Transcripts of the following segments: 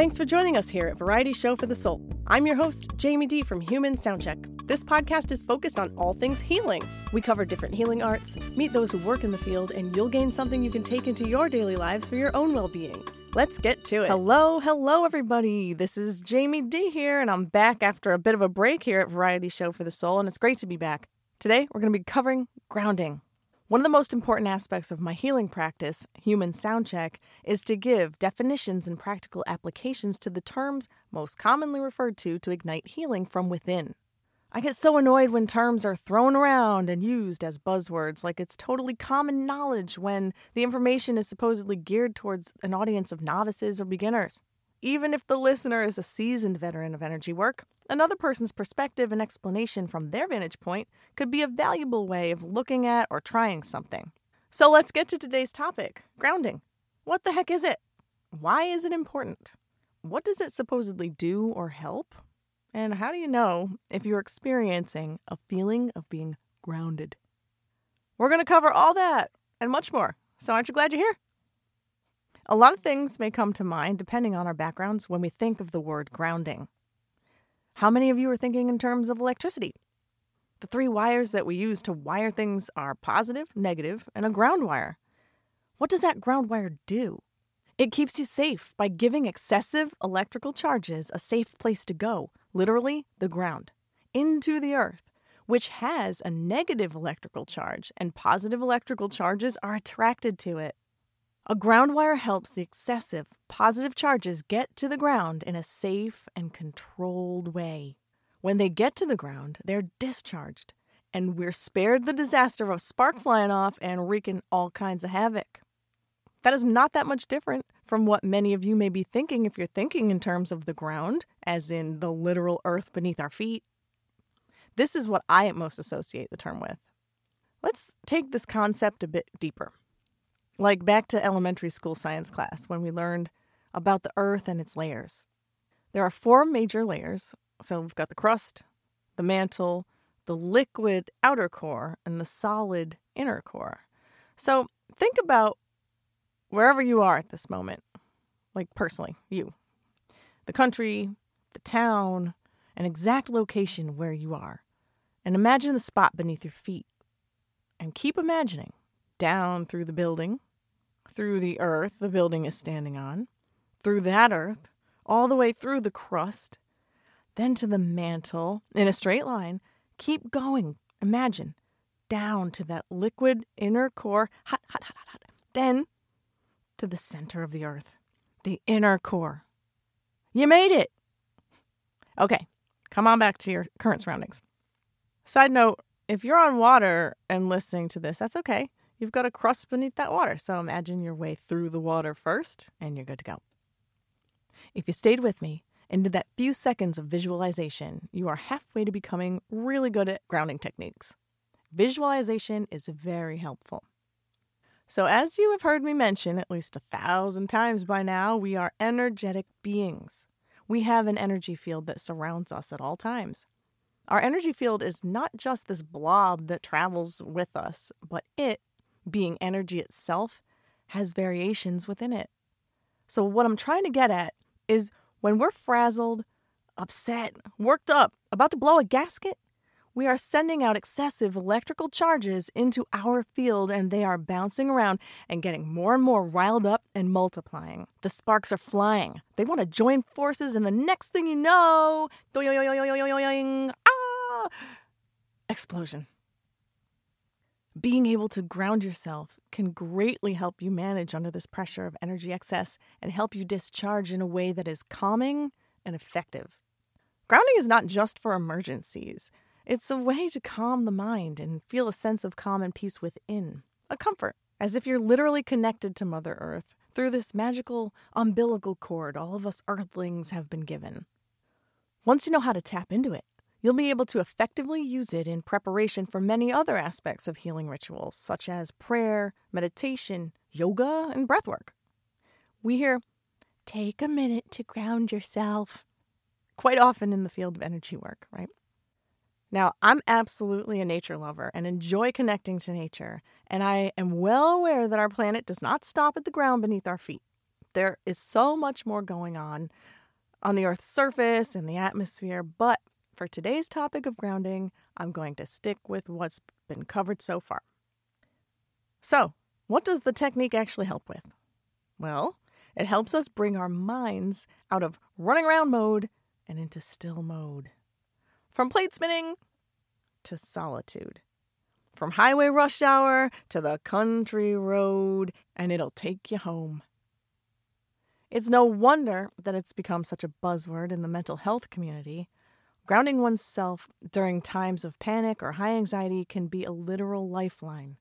Thanks for joining us here at Variety Show for the Soul. I'm your host, Jamie D from Human Soundcheck. This podcast is focused on all things healing. We cover different healing arts, meet those who work in the field, and you'll gain something you can take into your daily lives for your own well being. Let's get to it. Hello, hello, everybody. This is Jamie D here, and I'm back after a bit of a break here at Variety Show for the Soul, and it's great to be back. Today, we're going to be covering grounding. One of the most important aspects of my healing practice, Human Soundcheck, is to give definitions and practical applications to the terms most commonly referred to to ignite healing from within. I get so annoyed when terms are thrown around and used as buzzwords like it's totally common knowledge when the information is supposedly geared towards an audience of novices or beginners. Even if the listener is a seasoned veteran of energy work, another person's perspective and explanation from their vantage point could be a valuable way of looking at or trying something. So let's get to today's topic grounding. What the heck is it? Why is it important? What does it supposedly do or help? And how do you know if you're experiencing a feeling of being grounded? We're going to cover all that and much more. So aren't you glad you're here? A lot of things may come to mind depending on our backgrounds when we think of the word grounding. How many of you are thinking in terms of electricity? The three wires that we use to wire things are positive, negative, and a ground wire. What does that ground wire do? It keeps you safe by giving excessive electrical charges a safe place to go, literally the ground, into the earth, which has a negative electrical charge, and positive electrical charges are attracted to it. A ground wire helps the excessive positive charges get to the ground in a safe and controlled way. When they get to the ground, they're discharged, and we're spared the disaster of spark flying off and wreaking all kinds of havoc. That is not that much different from what many of you may be thinking if you're thinking in terms of the ground, as in the literal earth beneath our feet. This is what I most associate the term with. Let's take this concept a bit deeper. Like back to elementary school science class when we learned about the earth and its layers. There are four major layers. So we've got the crust, the mantle, the liquid outer core, and the solid inner core. So think about wherever you are at this moment, like personally, you, the country, the town, an exact location where you are, and imagine the spot beneath your feet. And keep imagining down through the building, through the earth the building is standing on, through that earth, all the way through the crust, then to the mantle in a straight line. Keep going. Imagine down to that liquid inner core, hot, hot, hot, hot, hot. Then to the center of the earth, the inner core. You made it! Okay, come on back to your current surroundings. Side note if you're on water and listening to this, that's okay. You've got a crust beneath that water, so imagine your way through the water first, and you're good to go. If you stayed with me and did that few seconds of visualization, you are halfway to becoming really good at grounding techniques. Visualization is very helpful. So, as you have heard me mention at least a thousand times by now, we are energetic beings. We have an energy field that surrounds us at all times. Our energy field is not just this blob that travels with us, but it, being energy itself, has variations within it. So, what I'm trying to get at is when we're frazzled, upset, worked up, about to blow a gasket, we are sending out excessive electrical charges into our field and they are bouncing around and getting more and more riled up and multiplying. The sparks are flying. They want to join forces, and the next thing you know, ah, explosion. Being able to ground yourself can greatly help you manage under this pressure of energy excess and help you discharge in a way that is calming and effective. Grounding is not just for emergencies. It's a way to calm the mind and feel a sense of calm and peace within, a comfort, as if you're literally connected to Mother Earth through this magical umbilical cord all of us Earthlings have been given. Once you know how to tap into it, you'll be able to effectively use it in preparation for many other aspects of healing rituals, such as prayer, meditation, yoga, and breathwork. We hear, take a minute to ground yourself, quite often in the field of energy work, right? Now, I'm absolutely a nature lover and enjoy connecting to nature, and I am well aware that our planet does not stop at the ground beneath our feet. There is so much more going on on the Earth's surface and the atmosphere, but for today's topic of grounding, I'm going to stick with what's been covered so far. So, what does the technique actually help with? Well, it helps us bring our minds out of running around mode and into still mode. From plate spinning to solitude. From highway rush hour to the country road, and it'll take you home. It's no wonder that it's become such a buzzword in the mental health community. Grounding oneself during times of panic or high anxiety can be a literal lifeline.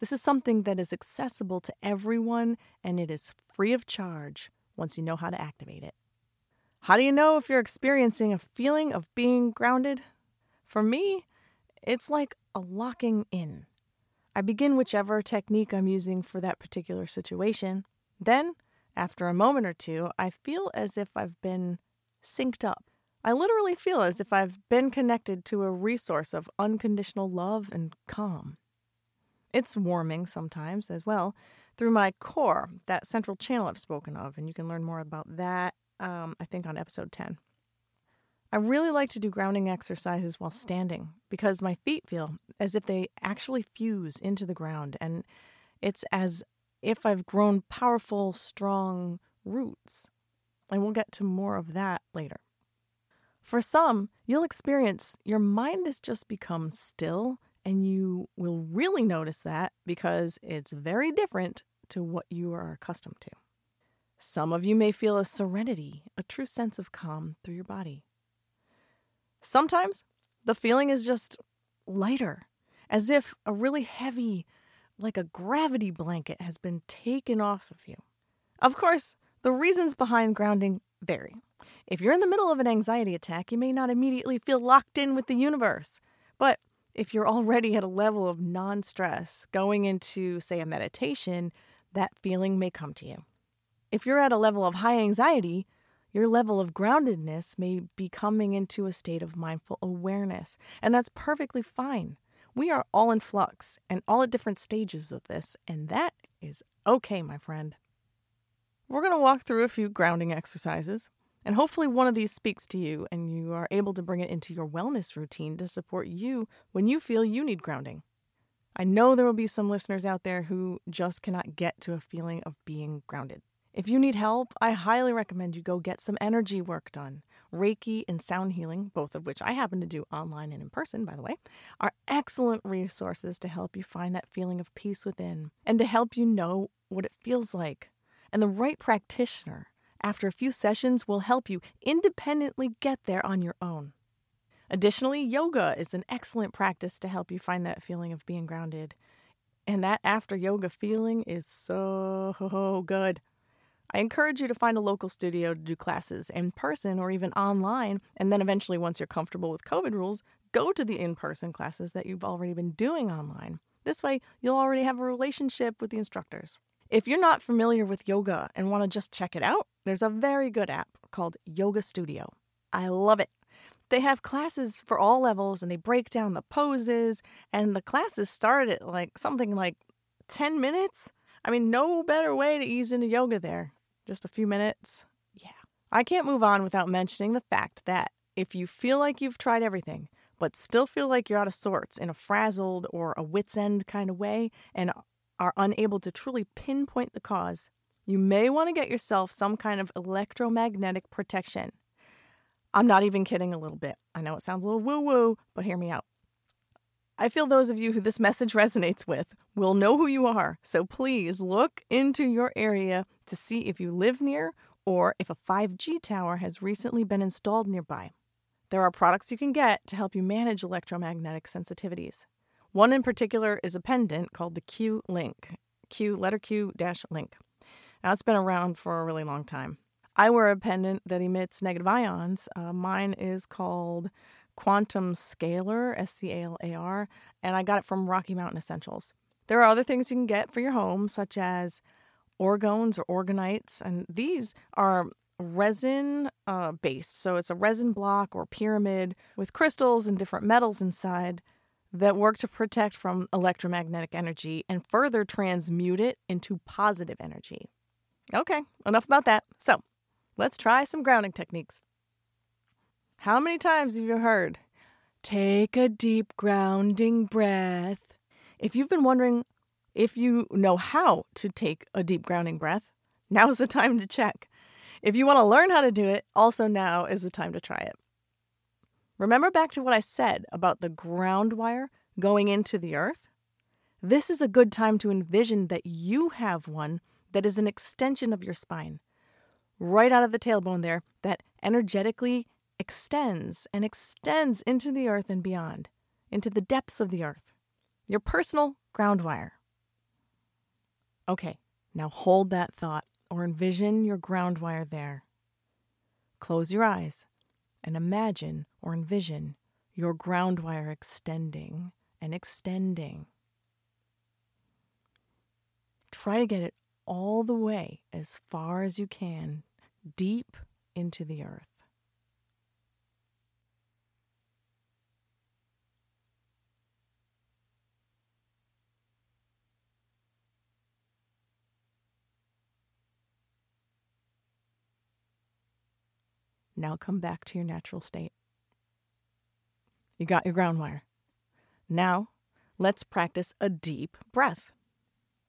This is something that is accessible to everyone and it is free of charge once you know how to activate it. How do you know if you're experiencing a feeling of being grounded? For me, it's like a locking in. I begin whichever technique I'm using for that particular situation. Then, after a moment or two, I feel as if I've been synced up. I literally feel as if I've been connected to a resource of unconditional love and calm. It's warming sometimes as well through my core, that central channel I've spoken of, and you can learn more about that, um, I think, on episode 10. I really like to do grounding exercises while standing because my feet feel as if they actually fuse into the ground, and it's as if I've grown powerful, strong roots. And we'll get to more of that later. For some, you'll experience your mind has just become still and you will really notice that because it's very different to what you are accustomed to. Some of you may feel a serenity, a true sense of calm through your body. Sometimes the feeling is just lighter, as if a really heavy, like a gravity blanket, has been taken off of you. Of course, the reasons behind grounding vary. If you're in the middle of an anxiety attack, you may not immediately feel locked in with the universe. But if you're already at a level of non stress going into, say, a meditation, that feeling may come to you. If you're at a level of high anxiety, your level of groundedness may be coming into a state of mindful awareness, and that's perfectly fine. We are all in flux and all at different stages of this, and that is okay, my friend. We're going to walk through a few grounding exercises. And hopefully, one of these speaks to you and you are able to bring it into your wellness routine to support you when you feel you need grounding. I know there will be some listeners out there who just cannot get to a feeling of being grounded. If you need help, I highly recommend you go get some energy work done. Reiki and sound healing, both of which I happen to do online and in person, by the way, are excellent resources to help you find that feeling of peace within and to help you know what it feels like. And the right practitioner after a few sessions will help you independently get there on your own. Additionally, yoga is an excellent practice to help you find that feeling of being grounded. And that after yoga feeling is so good. I encourage you to find a local studio to do classes in person or even online. And then eventually, once you're comfortable with COVID rules, go to the in person classes that you've already been doing online. This way, you'll already have a relationship with the instructors. If you're not familiar with yoga and want to just check it out, there's a very good app called Yoga Studio. I love it. They have classes for all levels and they break down the poses, and the classes start at like something like 10 minutes. I mean, no better way to ease into yoga there. Just a few minutes. Yeah. I can't move on without mentioning the fact that if you feel like you've tried everything, but still feel like you're out of sorts in a frazzled or a wits end kind of way and are unable to truly pinpoint the cause, you may want to get yourself some kind of electromagnetic protection. I'm not even kidding a little bit. I know it sounds a little woo woo, but hear me out. I feel those of you who this message resonates with will know who you are, so please look into your area to see if you live near or if a 5G tower has recently been installed nearby. There are products you can get to help you manage electromagnetic sensitivities. One in particular is a pendant called the Q Link, Q letter Q dash link. Now it's been around for a really long time. I wear a pendant that emits negative ions. Uh, mine is called Quantum Scalar, S C A L A R, and I got it from Rocky Mountain Essentials. There are other things you can get for your home, such as orgones or orgonites, and these are resin uh, based. So it's a resin block or pyramid with crystals and different metals inside that work to protect from electromagnetic energy and further transmute it into positive energy. Okay, enough about that. So, let's try some grounding techniques. How many times have you heard, take a deep grounding breath? If you've been wondering if you know how to take a deep grounding breath, now's the time to check. If you want to learn how to do it, also now is the time to try it. Remember back to what I said about the ground wire going into the earth? This is a good time to envision that you have one that is an extension of your spine, right out of the tailbone there, that energetically extends and extends into the earth and beyond, into the depths of the earth. Your personal ground wire. Okay, now hold that thought or envision your ground wire there. Close your eyes and imagine or envision your ground wire extending and extending. Try to get it all the way as far as you can, deep into the earth. Now come back to your natural state. You got your ground wire. Now, let's practice a deep breath.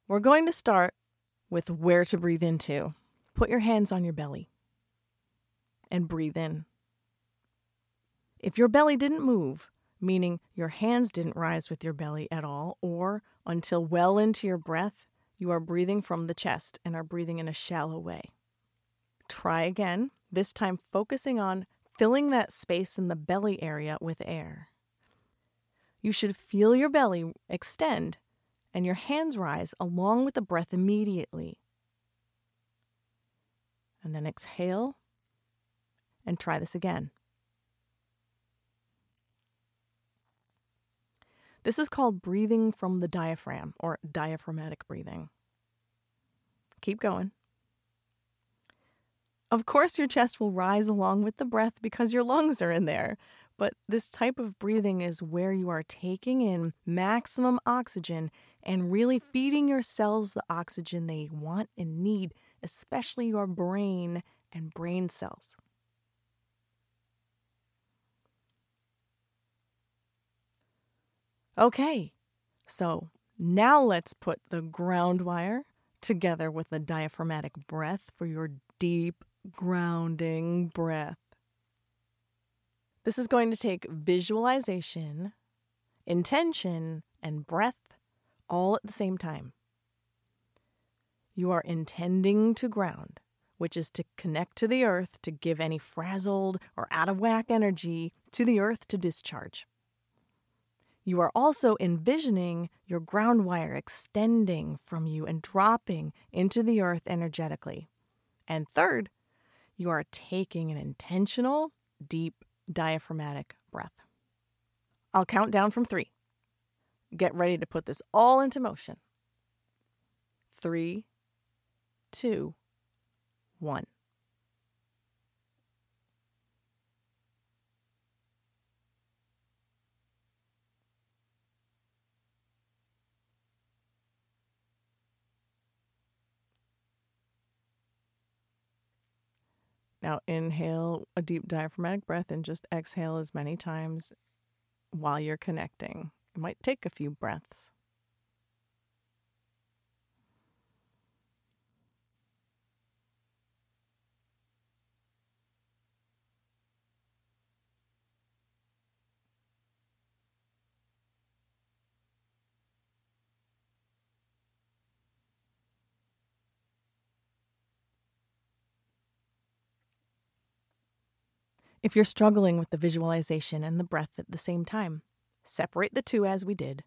We're going to start with where to breathe into. Put your hands on your belly and breathe in. If your belly didn't move, meaning your hands didn't rise with your belly at all, or until well into your breath, you are breathing from the chest and are breathing in a shallow way. Try again this time focusing on filling that space in the belly area with air. You should feel your belly extend and your hands rise along with the breath immediately. And then exhale and try this again. This is called breathing from the diaphragm or diaphragmatic breathing. Keep going. Of course, your chest will rise along with the breath because your lungs are in there. But this type of breathing is where you are taking in maximum oxygen and really feeding your cells the oxygen they want and need, especially your brain and brain cells. Okay, so now let's put the ground wire together with the diaphragmatic breath for your deep grounding breath. This is going to take visualization, intention, and breath all at the same time. You are intending to ground, which is to connect to the earth to give any frazzled or out of whack energy to the earth to discharge. You are also envisioning your ground wire extending from you and dropping into the earth energetically. And third, you are taking an intentional, deep, diaphragmatic breath. I'll count down from three. Get ready to put this all into motion. Three, two, one. Now, inhale a deep diaphragmatic breath and just exhale as many times while you're connecting. It might take a few breaths. If you're struggling with the visualization and the breath at the same time, separate the two as we did.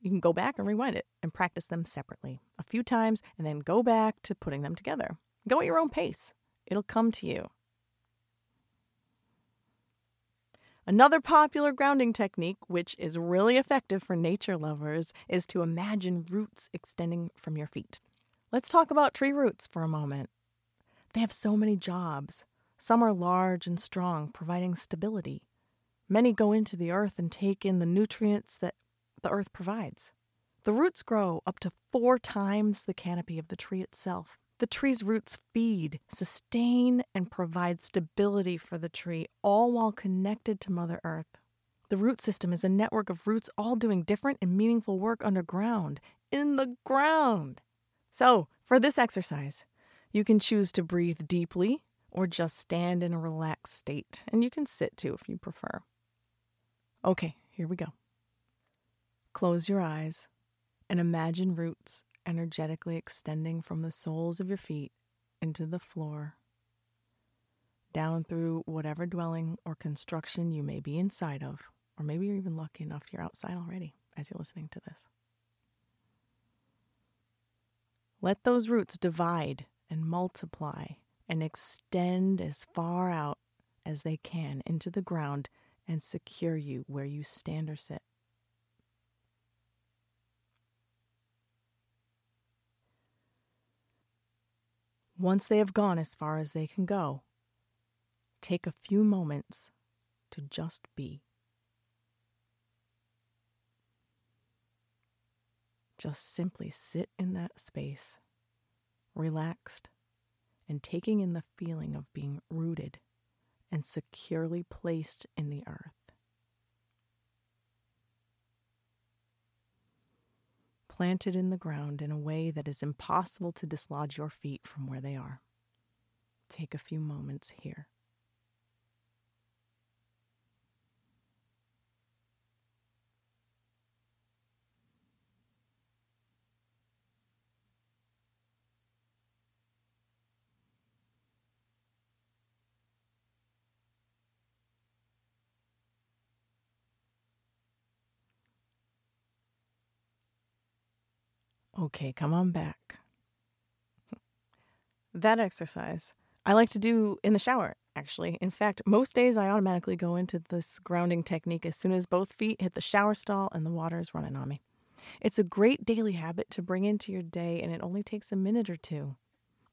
You can go back and rewind it and practice them separately a few times and then go back to putting them together. Go at your own pace, it'll come to you. Another popular grounding technique, which is really effective for nature lovers, is to imagine roots extending from your feet. Let's talk about tree roots for a moment. They have so many jobs. Some are large and strong, providing stability. Many go into the earth and take in the nutrients that the earth provides. The roots grow up to four times the canopy of the tree itself, The tree's roots feed, sustain, and provide stability for the tree, all while connected to Mother Earth. The root system is a network of roots all doing different and meaningful work underground, in the ground. So, for this exercise, you can choose to breathe deeply or just stand in a relaxed state, and you can sit too if you prefer. Okay, here we go. Close your eyes and imagine roots energetically extending from the soles of your feet into the floor, down through whatever dwelling or construction you may be inside of, or maybe you're even lucky enough you're outside already as you're listening to this. Let those roots divide and multiply and extend as far out as they can into the ground and secure you where you stand or sit. Once they have gone as far as they can go, take a few moments to just be. Just simply sit in that space, relaxed, and taking in the feeling of being rooted and securely placed in the earth. planted in the ground in a way that is impossible to dislodge your feet from where they are. Take a few moments here. Okay, come on back. that exercise I like to do in the shower, actually. In fact, most days I automatically go into this grounding technique as soon as both feet hit the shower stall and the water is running on me. It's a great daily habit to bring into your day, and it only takes a minute or two.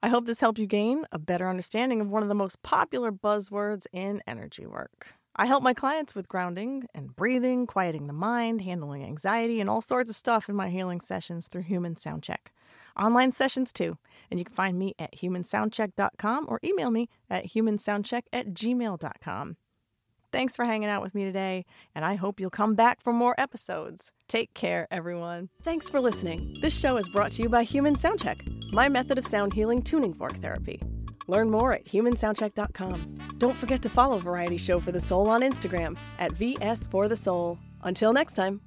I hope this helped you gain a better understanding of one of the most popular buzzwords in energy work. I help my clients with grounding and breathing, quieting the mind, handling anxiety, and all sorts of stuff in my healing sessions through Human Soundcheck. Online sessions too, and you can find me at humansoundcheck.com or email me at humansoundcheck at gmail.com. Thanks for hanging out with me today, and I hope you'll come back for more episodes. Take care, everyone. Thanks for listening. This show is brought to you by Human Soundcheck, my method of sound healing tuning fork therapy. Learn more at humansoundcheck.com. Don't forget to follow Variety Show for the Soul on Instagram at VS for the Soul. Until next time.